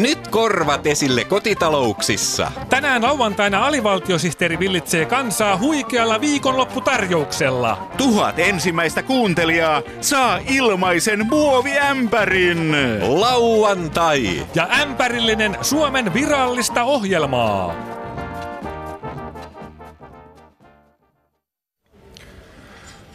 Nyt korvat esille kotitalouksissa. Tänään lauantaina alivaltiosihteeri villitsee kansaa huikealla viikonlopputarjouksella. Tuhat ensimmäistä kuuntelijaa saa ilmaisen muoviämpärin. Lauantai. Ja ämpärillinen Suomen virallista ohjelmaa.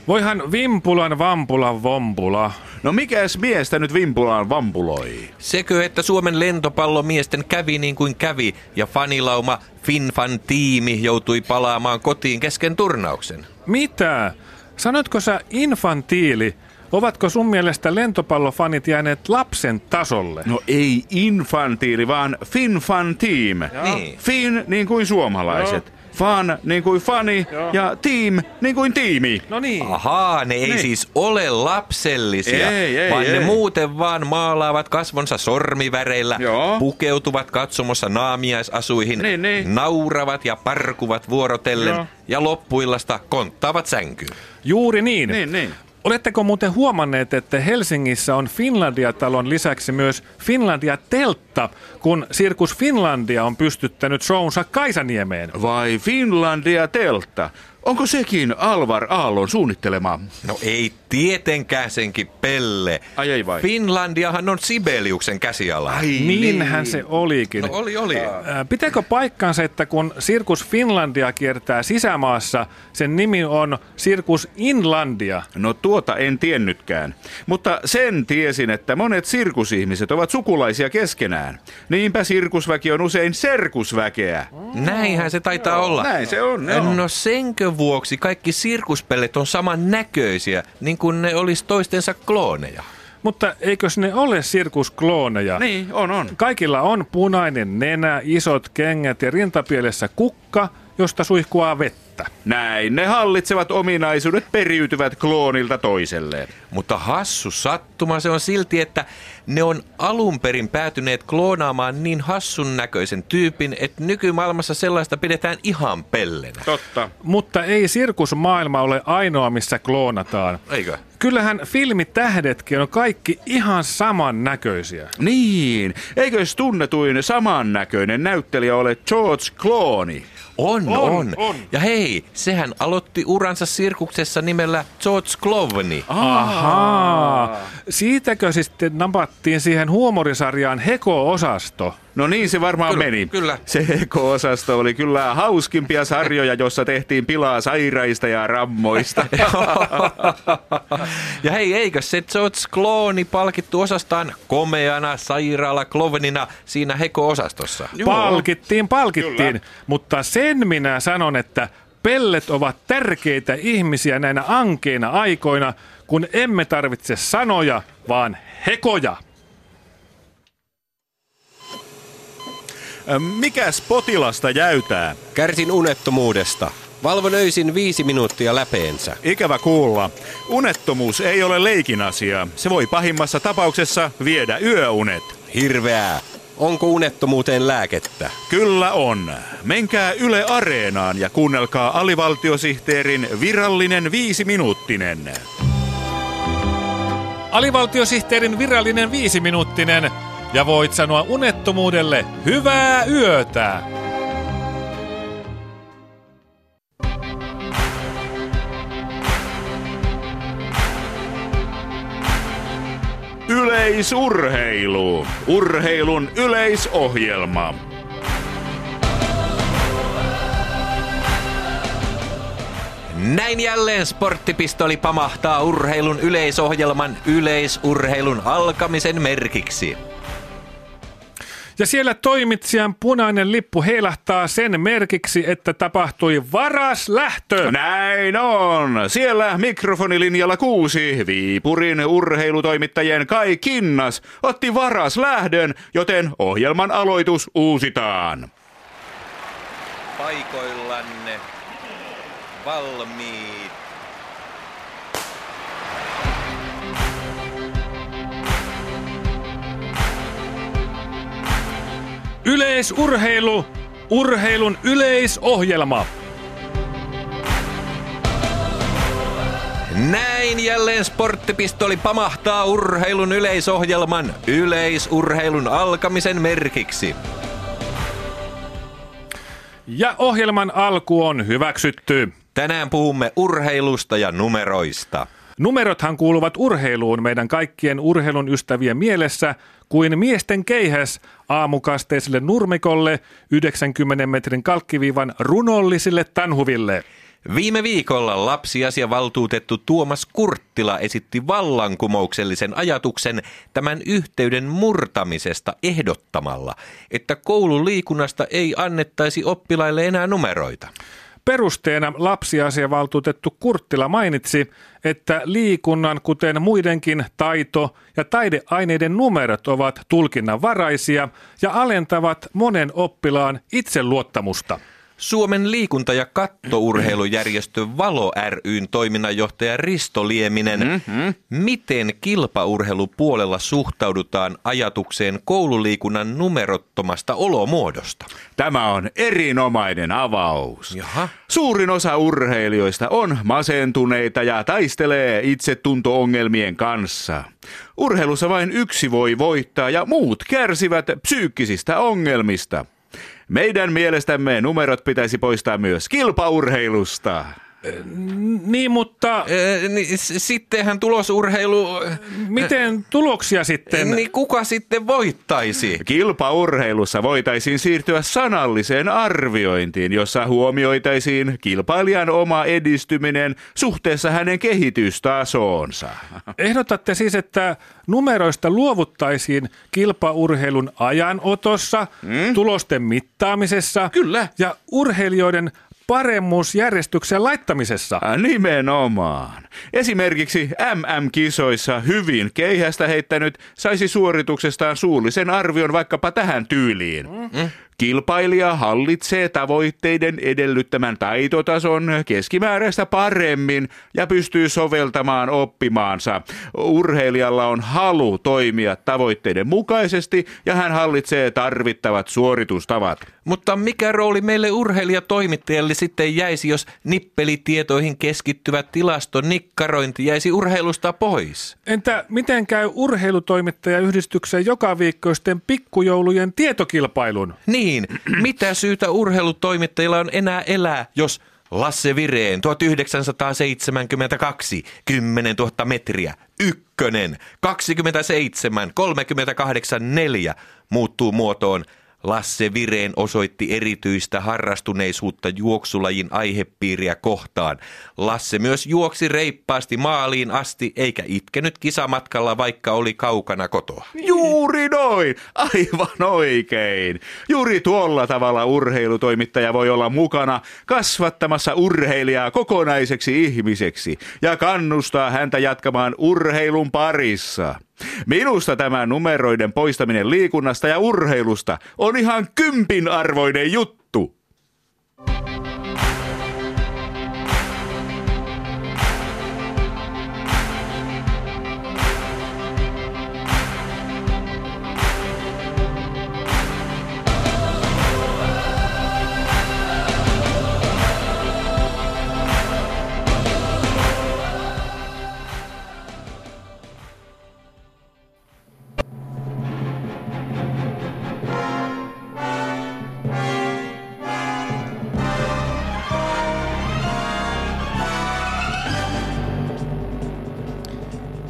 Voihan vimpulan vampulan vompula. No mikäs miestä nyt vimpulaan vampuloi? Sekö, että Suomen lentopallomiesten kävi niin kuin kävi ja fanilauma FinFan tiimi joutui palaamaan kotiin kesken turnauksen? Mitä? Sanoitko sä infantiili? Ovatko sun mielestä lentopallofanit jääneet lapsen tasolle? No ei infantiili, vaan FinFan team. Niin. Fin niin kuin suomalaiset. Fan niin kuin fani ja team niin kuin tiimi. No niin. Ahaa, ne ei Niin. siis ole lapsellisia, Ei, ei, vaan ne ei. muuten vaan maalaavat kasvonsa sormiväreillä, Joo. pukeutuvat katsomossa naamiaisasuihin, Niin, niin. nauravat ja parkuvat vuorotellen Joo. ja loppuillasta konttaavat sänkyyn. Juuri niin. Niin, niin. Oletteko muuten huomanneet, että Helsingissä on Finlandia-talon lisäksi myös Finlandia-teltta, kun Sirkus Finlandia on pystyttänyt shownsa Kaisaniemeen? Vai Finlandia teltta? Onko sekin Alvar Aallon suunnittelema? No ei tietenkään senkin pelle. Ai ei vai? Finlandiahan on Sibeliuksen käsiala. Ai Niinhän se olikin. No oli, oli. Ää, Pitääkö paikkansa, että kun Sirkus Finlandia kiertää sisämaassa, sen nimi on Sirkus Inlandia? No tuota en tiennytkään. Mutta sen tiesin, että monet sirkusihmiset ovat sukulaisia keskenään. Niinpä sirkusväki on usein serkusväkeä. Näinhän se taitaa olla. Näin se on, joo. No senkö vuoksi kaikki sirkuspellet on saman näköisiä, niin kuin ne olisi toistensa klooneja. Mutta eikös ne ole sirkusklooneja? Niin, on, on. Kaikilla on punainen nenä, isot kengät ja rintapielessä kukka, josta suihkuaa vettä. Näin ne hallitsevat ominaisuudet periytyvät kloonilta toiselleen. Mutta hassu sattuma se on silti, että ne on alun perin päätyneet kloonaamaan niin hassun näköisen tyypin, että nykymaailmassa sellaista pidetään ihan pellenä. Totta. Mutta ei sirkusmaailma ole ainoa, missä kloonataan. Eikö? Kyllähän filmitähdetkin on kaikki ihan samannäköisiä. Niin, eikös tunnetuin samannäköinen näyttelijä ole George Clooney? On, On, on, on. Ja hei, sehän aloitti uransa sirkuksessa nimellä George Clooney. Ahaa. Siitäkö siis sitten napattiin siihen huumorisarjaan Heko-osasto? No niin se varmaan Kyllä, meni. kyllä. Se Eko-osasto oli kyllä hauskimpia sarjoja, jossa tehtiin pilaa sairaista ja rammoista. ja hei, eikö se George Clooney palkittu osastaan komeana sairaala Clovenina siinä Heko-osastossa? Palkittiin, palkittiin. Kyllä. Mutta sen minä sanon, että pellet ovat tärkeitä ihmisiä näinä ankeina aikoina, kun emme tarvitse sanoja, vaan hekoja. Mikäs potilasta jäytää? Kärsin unettomuudesta. Valvon öisin viisi minuuttia läpeensä. Ikävä kuulla. Unettomuus ei ole leikin asia. Se voi pahimmassa tapauksessa viedä yöunet. Hirveää. Onko unettomuuteen lääkettä? Kyllä on. Menkää Yle Areenaan ja kuunnelkaa alivaltiosihteerin virallinen viisiminuuttinen. Alivaltiosihteerin virallinen viisiminuuttinen. Ja voit sanoa unettomuudelle hyvää yötä. Yleisurheilu. Urheilun yleisohjelma. Näin jälleen sporttipistoli pamahtaa urheilun yleisohjelman yleisurheilun alkamisen merkiksi. Ja siellä toimitsijan punainen lippu heilahtaa sen merkiksi, että tapahtui varas lähtö. Näin on. Siellä mikrofonilinjalla kuusi Viipurin urheilutoimittajien Kai Kinnas otti varas lähdön, joten ohjelman aloitus uusitaan. Paikoillanne valmiit. Yleisurheilu, urheilun yleisohjelma. Näin jälleen sporttipistoli pamahtaa urheilun yleisohjelman yleisurheilun alkamisen merkiksi. Ja ohjelman alku on hyväksytty. Tänään puhumme urheilusta ja numeroista. Numerothan kuuluvat urheiluun meidän kaikkien urheilun ystävien mielessä kuin miesten keihäs aamukasteiselle nurmikolle 90 metrin kalkkiviivan runollisille tanhuville. Viime viikolla lapsiasiavaltuutettu Tuomas Kurttila esitti vallankumouksellisen ajatuksen tämän yhteyden murtamisesta ehdottamalla, että koululiikunnasta ei annettaisi oppilaille enää numeroita. Perusteena lapsiasiavaltuutettu Kurttila mainitsi, että liikunnan, kuten muidenkin taito- ja taideaineiden numerot ovat tulkinnanvaraisia ja alentavat monen oppilaan itseluottamusta. Suomen liikunta- ja kattourheilujärjestö Valo ryn toiminnanjohtaja Risto Lieminen. Mm-hmm. Miten kilpaurheilupuolella suhtaudutaan ajatukseen koululiikunnan numerottomasta olomuodosta? Tämä on erinomainen avaus. Jaha. Suurin osa urheilijoista on masentuneita ja taistelee itsetunto-ongelmien kanssa. Urheilussa vain yksi voi voittaa ja muut kärsivät psyykkisistä ongelmista. Meidän mielestämme numerot pitäisi poistaa myös kilpaurheilusta. Niin, mutta niin, sittenhän tulosurheilu... miten tuloksia sitten? Niin kuka sitten voittaisi? Kilpaurheilussa voitaisiin siirtyä sanalliseen arviointiin, jossa huomioitaisiin kilpailijan oma edistyminen suhteessa hänen kehitystasoonsa. Ehdotatte siis, että numeroista luovuttaisiin kilpaurheilun ajanotossa, mm? tulosten mittaamisessa Kyllä. ja urheilijoiden paremmuusjärjestyksen laittamisessa. Äh, Nimenomaan. Esimerkiksi MM-kisoissa hyvin keihästä heittänyt saisi suorituksestaan suullisen arvion vaikkapa tähän tyyliin. Mm. Kilpailija hallitsee tavoitteiden edellyttämän taitotason keskimääräistä paremmin ja pystyy soveltamaan oppimaansa. Urheilijalla on halu toimia tavoitteiden mukaisesti ja hän hallitsee tarvittavat suoritustavat. Mutta mikä rooli meille urheilijatoimittajalle sitten jäisi, jos nippelitietoihin keskittyvä tilaston nikkarointi jäisi urheilusta pois? Entä miten käy urheilutoimittajayhdistyksen joka viikkoisten pikkujoulujen tietokilpailun? Niin, mitä syytä urheilutoimittajilla on enää elää, jos Lasse Vireen 1972, 10 000 metriä, ykkönen, 27, 38, 4 muuttuu muotoon Lasse Vireen osoitti erityistä harrastuneisuutta juoksulajin aihepiiriä kohtaan. Lasse myös juoksi reippaasti maaliin asti eikä itkenyt kisamatkalla, vaikka oli kaukana kotoa. Juuri noin, aivan oikein. Juuri tuolla tavalla urheilutoimittaja voi olla mukana kasvattamassa urheilijaa kokonaiseksi ihmiseksi ja kannustaa häntä jatkamaan urheilun parissa. Minusta tämä numeroiden poistaminen liikunnasta ja urheilusta on ihan kympin arvoinen juttu.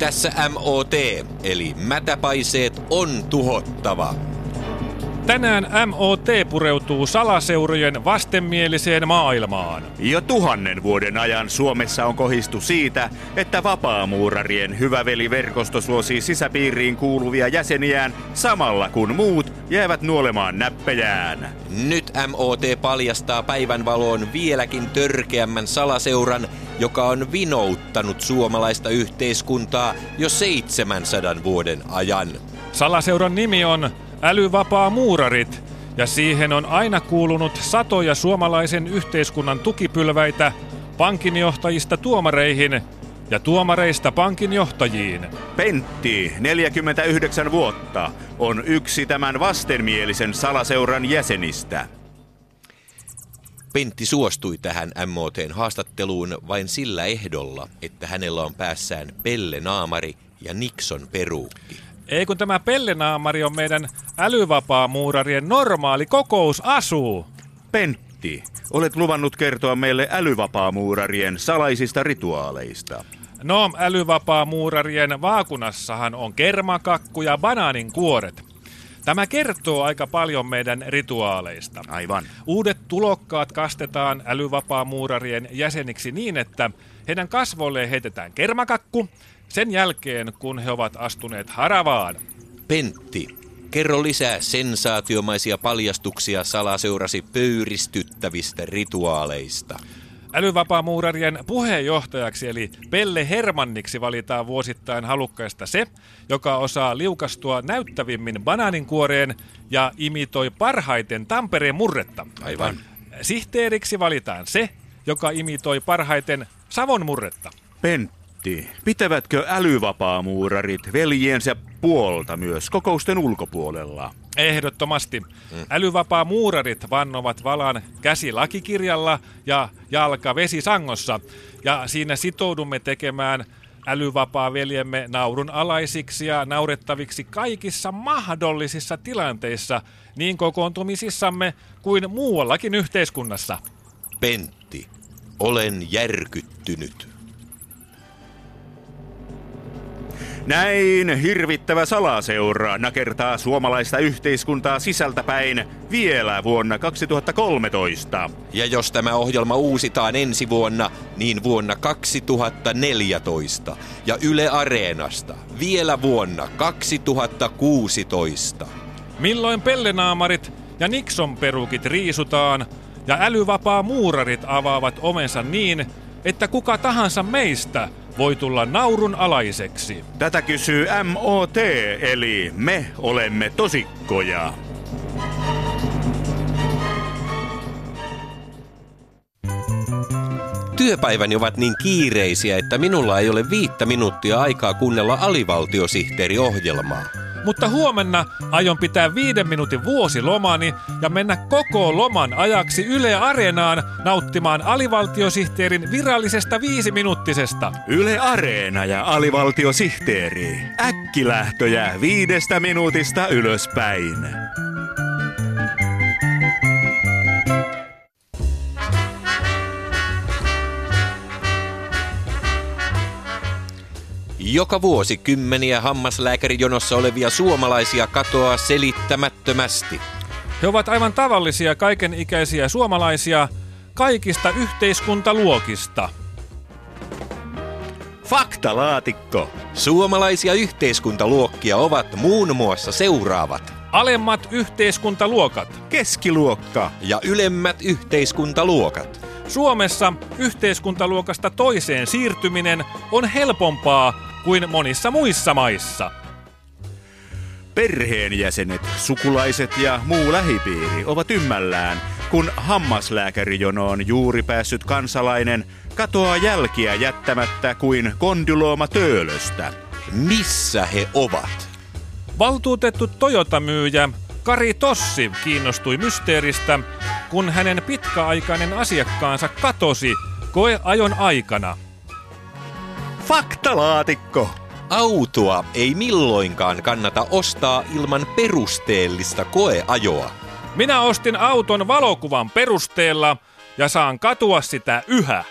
Tässä MOT, eli mätäpaiseet on tuhottava. Tänään MOT pureutuu salaseurojen vastenmieliseen maailmaan. Jo tuhannen vuoden ajan Suomessa on kohistu siitä, että vapaamuurarien hyväveliverkosto suosii sisäpiiriin kuuluvia jäseniään samalla kun muut jäävät nuolemaan näppejään. Nyt MOT paljastaa päivänvaloon vieläkin törkeämmän salaseuran, joka on vinouttanut suomalaista yhteiskuntaa jo 700 vuoden ajan. Salaseuran nimi on Älyvapaa muurarit, ja siihen on aina kuulunut satoja suomalaisen yhteiskunnan tukipylväitä pankinjohtajista tuomareihin ja tuomareista pankinjohtajiin. Pentti, 49 vuotta, on yksi tämän vastenmielisen salaseuran jäsenistä. Pentti suostui tähän MOTn haastatteluun vain sillä ehdolla, että hänellä on päässään Pelle Naamari ja Nixon peruukki. Ei kun tämä pellenaamari on meidän älyvapaa-muurarien normaali kokousasu. Pentti, olet luvannut kertoa meille älyvapaamuurarien salaisista rituaaleista. No, älyvapaa-muurarien vaakunassahan on kermakakku ja banaanin kuoret. Tämä kertoo aika paljon meidän rituaaleista. Aivan. Uudet tulokkaat kastetaan älyvapaa-muurarien jäseniksi niin, että heidän kasvoilleen heitetään kermakakku sen jälkeen, kun he ovat astuneet haravaan. Pentti, kerro lisää sensaatiomaisia paljastuksia salaseurasi pöyristyttävistä rituaaleista. Älyvapaamuurarien puheenjohtajaksi eli Pelle Hermanniksi valitaan vuosittain halukkaista se, joka osaa liukastua näyttävimmin banaaninkuoreen ja imitoi parhaiten Tampereen murretta. Aivan. Sihteeriksi valitaan se, joka imitoi parhaiten Savon murretta. Pentti, pitävätkö älyvapaamuurarit veljiensä puolta myös kokousten ulkopuolella? Ehdottomasti. Älyvapaa muurarit vannovat valan käsi lakikirjalla ja jalka vesisangossa. Ja siinä sitoudumme tekemään älyvapaa veljemme naurun alaisiksi ja naurettaviksi kaikissa mahdollisissa tilanteissa, niin kokoontumisissamme kuin muuallakin yhteiskunnassa. Pentti, olen järkyttynyt. Näin hirvittävä salaseura nakertaa suomalaista yhteiskuntaa sisältäpäin vielä vuonna 2013. Ja jos tämä ohjelma uusitaan ensi vuonna, niin vuonna 2014 ja Yle Areenasta vielä vuonna 2016. Milloin pellenaamarit ja Nixon perukit riisutaan ja älyvapaa muurarit avaavat ovensa niin, että kuka tahansa meistä voi tulla naurun alaiseksi. Tätä kysyy MOT, eli me olemme tosikkoja. Työpäiväni ovat niin kiireisiä, että minulla ei ole viittä minuuttia aikaa kuunnella alivaltiosihteeriohjelmaa. Mutta huomenna aion pitää viiden minuutin vuosilomani ja mennä koko loman ajaksi Yle Areenaan nauttimaan alivaltiosihteerin virallisesta viisiminuuttisesta. Yle Areena ja alivaltiosihteeri. Äkkilähtöjä viidestä minuutista ylöspäin. Joka vuosi kymmeniä hammaslääkärijonossa olevia suomalaisia katoaa selittämättömästi. He ovat aivan tavallisia kaikenikäisiä suomalaisia kaikista yhteiskuntaluokista. Faktalaatikko. Suomalaisia yhteiskuntaluokkia ovat muun muassa seuraavat. Alemmat yhteiskuntaluokat. Keskiluokka. Ja ylemmät yhteiskuntaluokat. Suomessa yhteiskuntaluokasta toiseen siirtyminen on helpompaa kuin monissa muissa maissa. Perheenjäsenet, sukulaiset ja muu lähipiiri ovat ymmällään, kun hammaslääkärijonoon juuri päässyt kansalainen katoaa jälkiä jättämättä kuin kondylooma töölöstä. Missä he ovat? Valtuutettu Toyota-myyjä Kari Tossi kiinnostui mysteeristä, kun hänen pitkäaikainen asiakkaansa katosi koeajon aikana. Faktalaatikko. Autoa ei milloinkaan kannata ostaa ilman perusteellista koeajoa. Minä ostin auton valokuvan perusteella ja saan katua sitä yhä.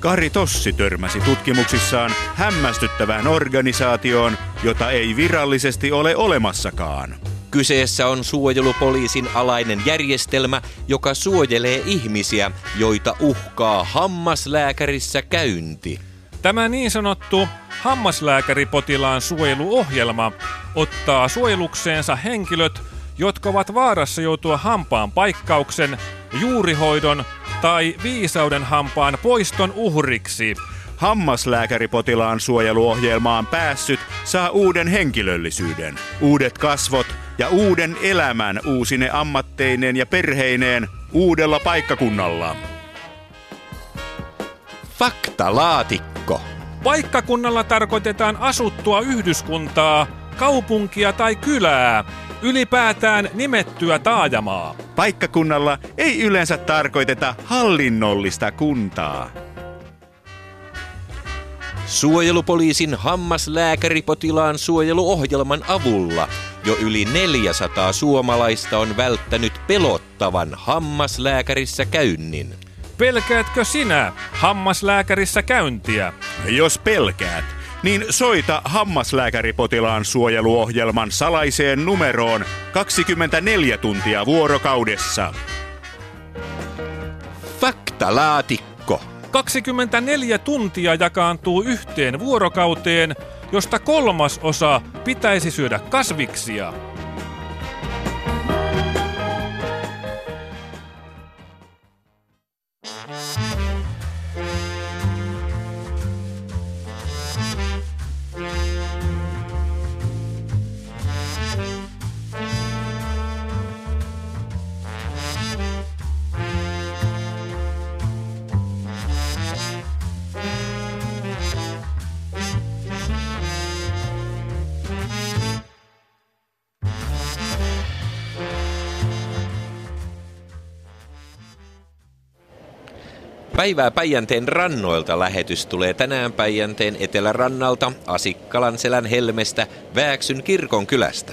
Kari Tossi törmäsi tutkimuksissaan hämmästyttävään organisaatioon, jota ei virallisesti ole olemassakaan. Kyseessä on suojelupoliisin alainen järjestelmä, joka suojelee ihmisiä, joita uhkaa hammaslääkärissä käynti. Tämä niin sanottu hammaslääkäripotilaan suojeluohjelma ottaa suojelukseensa henkilöt, jotka ovat vaarassa joutua hampaan paikkauksen, juurihoidon tai viisauden hampaan poiston uhriksi. Hammaslääkäripotilaan suojeluohjelmaan päässyt saa uuden henkilöllisyyden, uudet kasvot ja uuden elämän uusine ammatteineen ja perheineen uudella paikkakunnalla. Faktalaatikko. Paikkakunnalla tarkoitetaan asuttua yhdyskuntaa, kaupunkia tai kylää, Ylipäätään nimettyä taajamaa. Paikkakunnalla ei yleensä tarkoiteta hallinnollista kuntaa. Suojelupoliisin hammaslääkäripotilaan suojeluohjelman avulla jo yli 400 suomalaista on välttänyt pelottavan hammaslääkärissä käynnin. Pelkäätkö sinä hammaslääkärissä käyntiä? Jos pelkäät, niin soita hammaslääkäripotilaan suojeluohjelman salaiseen numeroon 24 tuntia vuorokaudessa. Faktalaatikko. 24 tuntia jakaantuu yhteen vuorokauteen, josta kolmas osa pitäisi syödä kasviksia. Päivää Päijänteen rannoilta lähetys tulee tänään Päijänteen etelärannalta Asikkalan selän helmestä Vääksyn kirkon kylästä.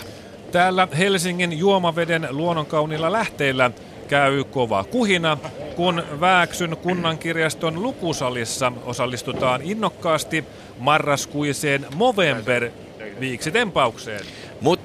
Täällä Helsingin juomaveden luonnonkaunilla lähteillä käy kova kuhina, kun Vääksyn kunnankirjaston lukusalissa osallistutaan innokkaasti marraskuiseen Movember viiksitempaukseen.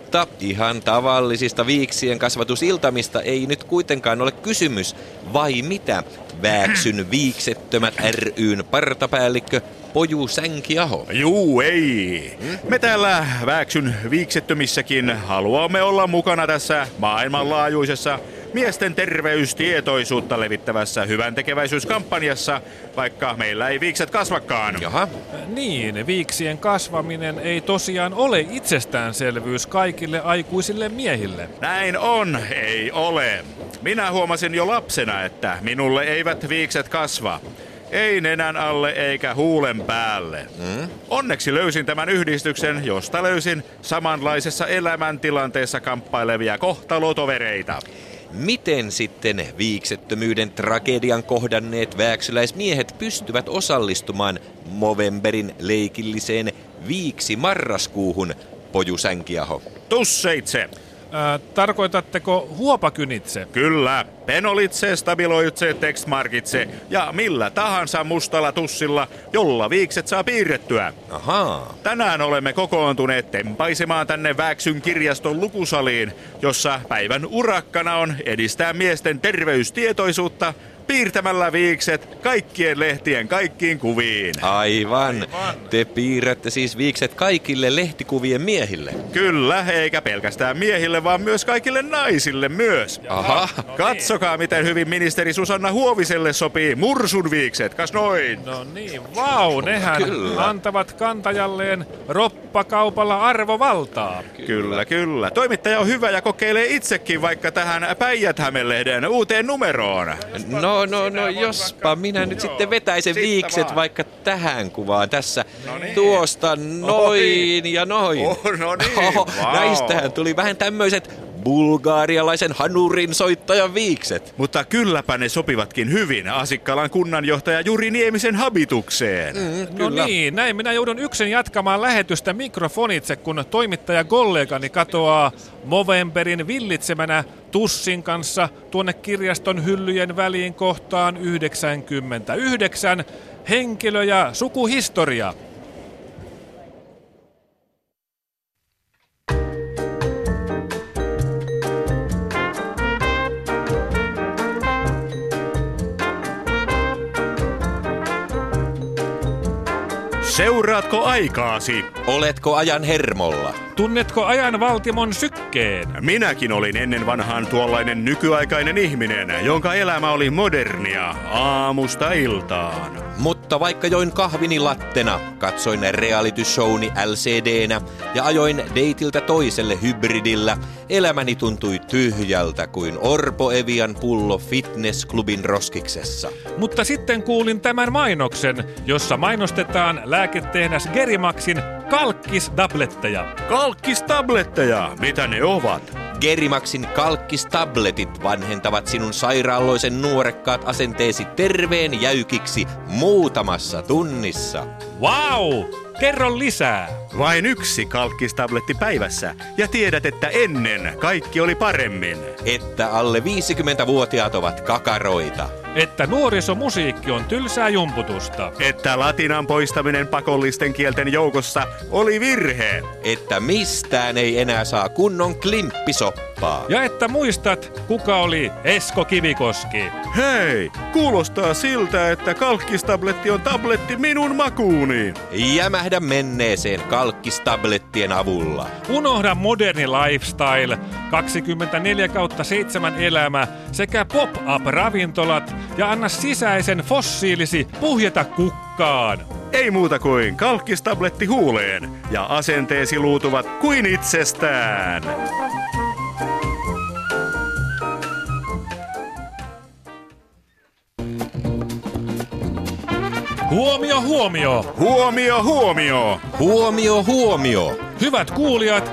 Mutta ihan tavallisista viiksien kasvatusiltamista ei nyt kuitenkaan ole kysymys, vai mitä? Vääksyn viiksettömät ryn partapäällikkö Poju Sänkiaho. Juu, ei. Me täällä Vääksyn viiksettömissäkin haluamme olla mukana tässä maailmanlaajuisessa miesten terveystietoisuutta levittävässä hyvän tekeväisyyskampanjassa, vaikka meillä ei viikset kasvakaan. Jaha, Niin, viiksien kasvaminen ei tosiaan ole itsestäänselvyys kaikille aikuisille miehille. Näin on, ei ole. Minä huomasin jo lapsena, että minulle eivät viikset kasva. Ei nenän alle eikä huulen päälle. Mm? Onneksi löysin tämän yhdistyksen, josta löysin samanlaisessa elämäntilanteessa kamppailevia kohtalotovereita. Miten sitten viiksettömyyden tragedian kohdanneet vääksyläismiehet pystyvät osallistumaan Movemberin leikilliseen viiksi marraskuuhun, Poju Sänkiaho? Tusseitse. Ää, tarkoitatteko huopakynitse? Kyllä, penolitse, stabiloitse, textmarkitse ja millä tahansa mustalla tussilla, jolla viikset saa piirrettyä. Ahaa. Tänään olemme kokoontuneet tempaisemaan tänne Vääksyn kirjaston lukusaliin, jossa päivän urakkana on edistää miesten terveystietoisuutta piirtämällä viikset kaikkien lehtien kaikkiin kuviin. Aivan. Te piirrätte siis viikset kaikille lehtikuvien miehille. Kyllä, eikä pelkästään miehille, vaan myös kaikille naisille myös. Aha. Katsokaa, miten hyvin ministeri Susanna Huoviselle sopii mursun viikset, kas noin. No niin, vau, nehän Kyllä. antavat kantajalleen roppakaupalla arvovaltaa. Kyllä, kyllä. Toimittaja on hyvä ja kokeilee itsekin vaikka tähän päijät lehden uuteen numeroon. No, no, no, jospa minä nyt sitten vetäisen Siitä viikset vaan. vaikka tähän kuvaan tässä. Tuosta noin ja noin. Oh, no niin, vau. Näistähän tuli vähän tämmöiset bulgaarialaisen hanurin soittajan viikset. Mutta kylläpä ne sopivatkin hyvin Asikkalan kunnanjohtaja Juri Niemisen habitukseen. Mm. No niin, näin minä joudun yksin jatkamaan lähetystä mikrofonitse, kun toimittaja kollegani katoaa Movemberin villitsemänä Tussin kanssa tuonne kirjaston hyllyjen väliin kohtaan 99 henkilö- ja sukuhistoria. Seuraatko aikaasi? Oletko ajan hermolla? Tunnetko ajan valtimon sykkeen? Minäkin olin ennen vanhaan tuollainen nykyaikainen ihminen, jonka elämä oli modernia aamusta iltaan. Mutta vaikka join kahvini lattena, katsoin reality showni LCDnä ja ajoin deitiltä toiselle hybridillä, elämäni tuntui tyhjältä kuin Orpo Evian pullo fitnessklubin roskiksessa. Mutta sitten kuulin tämän mainoksen, jossa mainostetaan lääketehdas Gerimaxin kalkkistabletteja. Kalkkistabletteja, mitä ne ovat? Gerimaxin kalkkistabletit vanhentavat sinun sairaalloisen nuorekkaat asenteesi terveen jäykiksi muutamassa tunnissa. Wow! Kerro lisää. Vain yksi kalkkistabletti päivässä ja tiedät, että ennen kaikki oli paremmin. Että alle 50-vuotiaat ovat kakaroita. Että nuorisomusiikki on tylsää jumputusta. Että latinan poistaminen pakollisten kielten joukossa oli virhe. Että mistään ei enää saa kunnon klimppisoppaa. Ja että muistat, kuka oli Esko Kivikoski. Hei, kuulostaa siltä, että kalkkistabletti on tabletti minun makuuni. Jämähdä menneeseen kalkkistablettien avulla. Unohda moderni lifestyle, 24 kautta 7 elämä sekä pop-up-ravintolat ja anna sisäisen fossiilisi puhjeta kukkaan. Ei muuta kuin kalkkistabletti huuleen ja asenteesi luutuvat kuin itsestään. Huomio, huomio! Huomio, huomio! Huomio, huomio! Hyvät kuulijat,